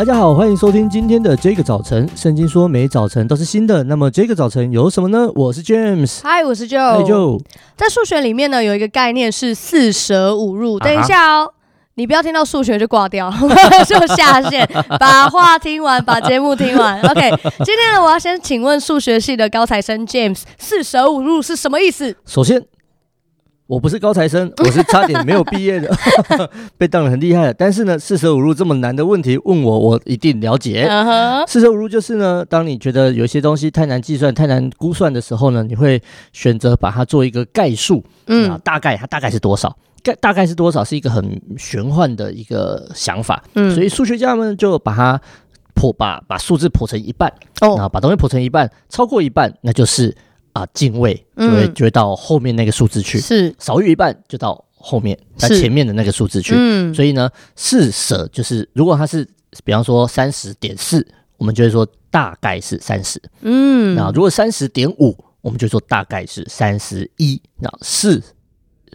大家好，欢迎收听今天的这个早晨。圣经说每早晨都是新的，那么这个早晨有什么呢？我是 James，嗨，我是 Joe。Joe，在数学里面呢，有一个概念是四舍五入。等一下哦，你不要听到数学就挂掉，就下线，把话听完，把节目听完。OK，今天呢，我要先请问数学系的高材生 James，四舍五入是什么意思？首先。我不是高材生，我是差点没有毕业的，被当得很厉害。但是呢，四舍五入这么难的问题问我，我一定了解。四舍五入就是呢，当你觉得有些东西太难计算、太难估算的时候呢，你会选择把它做一个概数。嗯，大概它大概是多少？概大概是多少？是一个很玄幻的一个想法。嗯，所以数学家们就把它剖，把把数字剖成一半。哦，啊，把东西剖成一半，超过一半，那就是。啊，进位就会就会到后面那个数字去，是少于一半就到后面，在前面的那个数字去。嗯，所以呢，四舍就是如果它是比方说三十点四，我们就会说大概是三十。嗯，那如果三十点五，我们就说大概是三十一。那四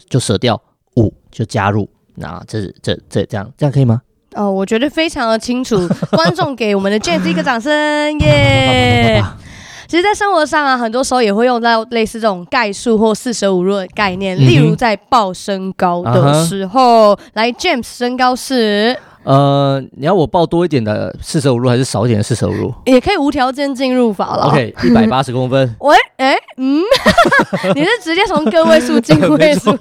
就舍掉，五就加入。那这是这这这样这样可以吗？哦，我觉得非常的清楚。观众给我们的 James 一个掌声，耶！其实，在生活上啊，很多时候也会用到类似这种概数或四舍五入的概念。例如，在报身高的时候，嗯、来，James 身高是。呃，你要我报多一点的四舍五入，还是少一点的四舍五入？也可以无条件进入法了。OK，一百八十公分。喂，哎、欸，嗯，你是直接从个位数进位数？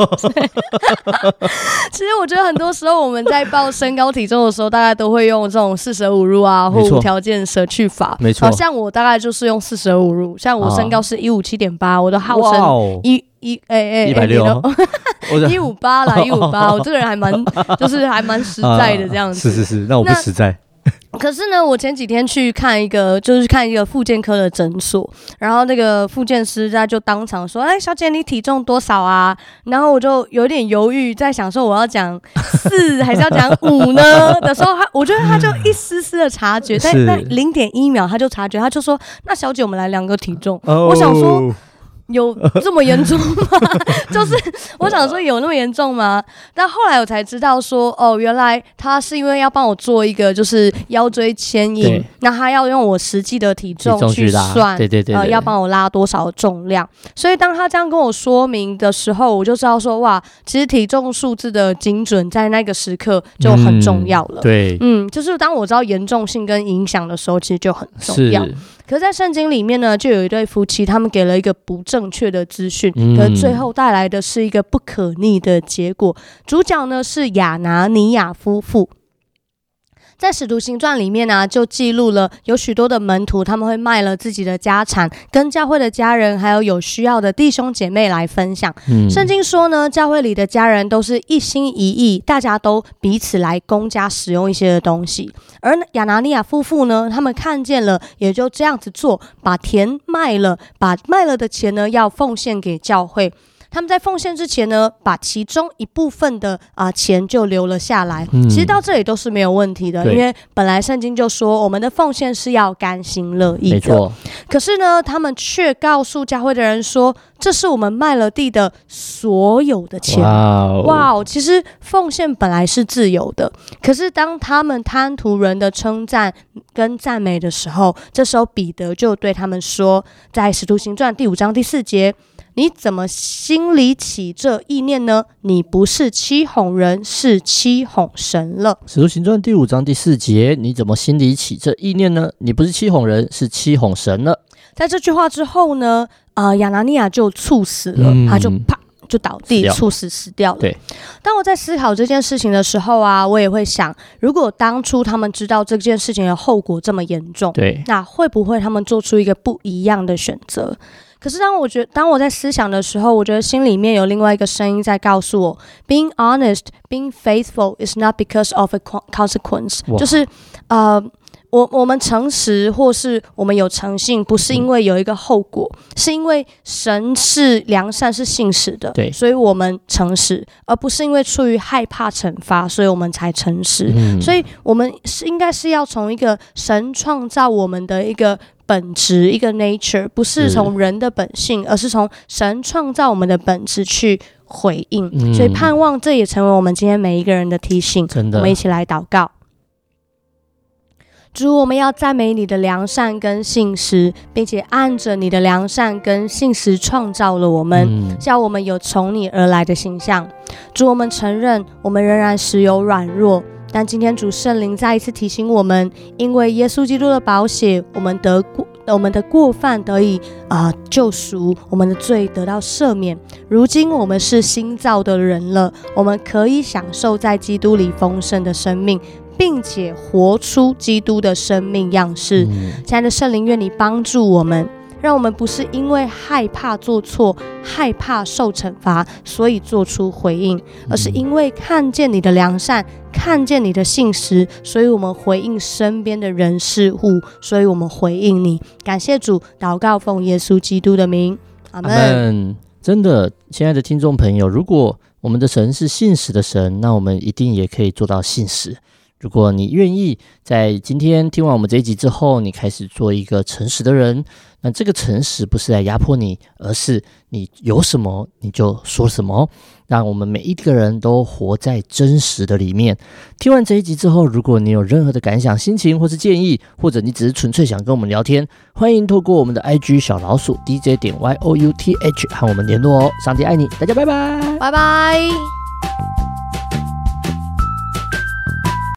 其实我觉得很多时候我们在报身高体重的时候，大概都会用这种四舍五入啊，或无条件舍去法。没错。像我大概就是用四舍五入，像我身高是一五七点八，我的号称一。一哎哎，一百六，一五八啦，一五八，我这个人还蛮，就是还蛮实在的这样子。是是是，那我不实在。可是呢，我前几天去看一个，就是看一个复健科的诊所，然后那个复健师他就当场说：“哎，小姐，你体重多少啊？”然后我就有点犹豫，在想说我要讲四还是要讲五呢？的时候，他我觉得他就一丝丝的察觉，在那零点一秒他就察觉，他就说：“那小姐，我们来量个体重。”我想说。有这么严重吗？就是我想说有那么严重吗？但后来我才知道说，哦，原来他是因为要帮我做一个就是腰椎牵引，那他要用我实际的体重去算，对对对，呃，要帮我拉多少重量。所以当他这样跟我说明的时候，我就知道说，哇，其实体重数字的精准在那个时刻就很重要了。对，嗯，就是当我知道严重性跟影响的时候，其实就很重要。可是，在圣经里面呢，就有一对夫妻，他们给了一个不正确的资讯，可是最后带来的是一个不可逆的结果。主角呢是亚拿尼亚夫妇。在使徒行传里面呢、啊，就记录了有许多的门徒，他们会卖了自己的家产，跟教会的家人还有有需要的弟兄姐妹来分享。嗯，圣经说呢，教会里的家人都是一心一意，大家都彼此来公家使用一些的东西。而亚拿尼亚夫妇呢，他们看见了，也就这样子做，把田卖了，把卖了的钱呢，要奉献给教会。他们在奉献之前呢，把其中一部分的啊、呃、钱就留了下来。嗯、其实到这里都是没有问题的，因为本来圣经就说我们的奉献是要甘心乐意的。没错。可是呢，他们却告诉教会的人说，这是我们卖了地的所有的钱。哇哦！其实奉献本来是自由的，可是当他们贪图人的称赞跟赞美的时候，这时候彼得就对他们说，在使徒行传第五章第四节。你怎么心里起这意念呢？你不是欺哄人，是欺哄神了。使徒行传第五章第四节，你怎么心里起这意念呢？你不是欺哄人，是欺哄神了。在这句话之后呢，啊、呃，亚拿尼亚就猝死了，嗯、他就啪就倒地猝死死掉了。对。当我在思考这件事情的时候啊，我也会想，如果当初他们知道这件事情的后果这么严重，对，那会不会他们做出一个不一样的选择？可是当我觉得，当我在思想的时候，我觉得心里面有另外一个声音在告诉我：Being honest, being faithful is not because of a consequence。就是，呃，我我们诚实或是我们有诚信，不是因为有一个后果，嗯、是因为神是良善是信实的，对，所以我们诚实，而不是因为出于害怕惩罚，所以我们才诚实。嗯、所以我们是应该是要从一个神创造我们的一个。本质一个 nature 不是从人的本性，是而是从神创造我们的本质去回应，嗯、所以盼望这也成为我们今天每一个人的提醒。真的，我们一起来祷告。主，我们要赞美你的良善跟信实，并且按着你的良善跟信实创造了我们，叫我们有从你而来的形象。主，我们承认我们仍然时有软弱。但今天主圣灵再一次提醒我们，因为耶稣基督的宝血，我们得过我们的过犯得以啊、呃、救赎，我们的罪得到赦免。如今我们是新造的人了，我们可以享受在基督里丰盛的生命，并且活出基督的生命样式。嗯、亲爱的圣灵，愿你帮助我们。让我们不是因为害怕做错、害怕受惩罚，所以做出回应，而是因为看见你的良善，看见你的信实，所以我们回应身边的人事物，所以我们回应你。感谢主，祷告奉耶稣基督的名，阿门。真的，亲爱的听众朋友，如果我们的神是信实的神，那我们一定也可以做到信实。如果你愿意在今天听完我们这一集之后，你开始做一个诚实的人，那这个诚实不是来压迫你，而是你有什么你就说什么，让我们每一个人都活在真实的里面。听完这一集之后，如果你有任何的感想、心情或是建议，或者你只是纯粹想跟我们聊天，欢迎透过我们的 IG 小老鼠 DJ 点 Y O U T H 和我们联络哦。上帝爱你，大家拜拜，拜拜。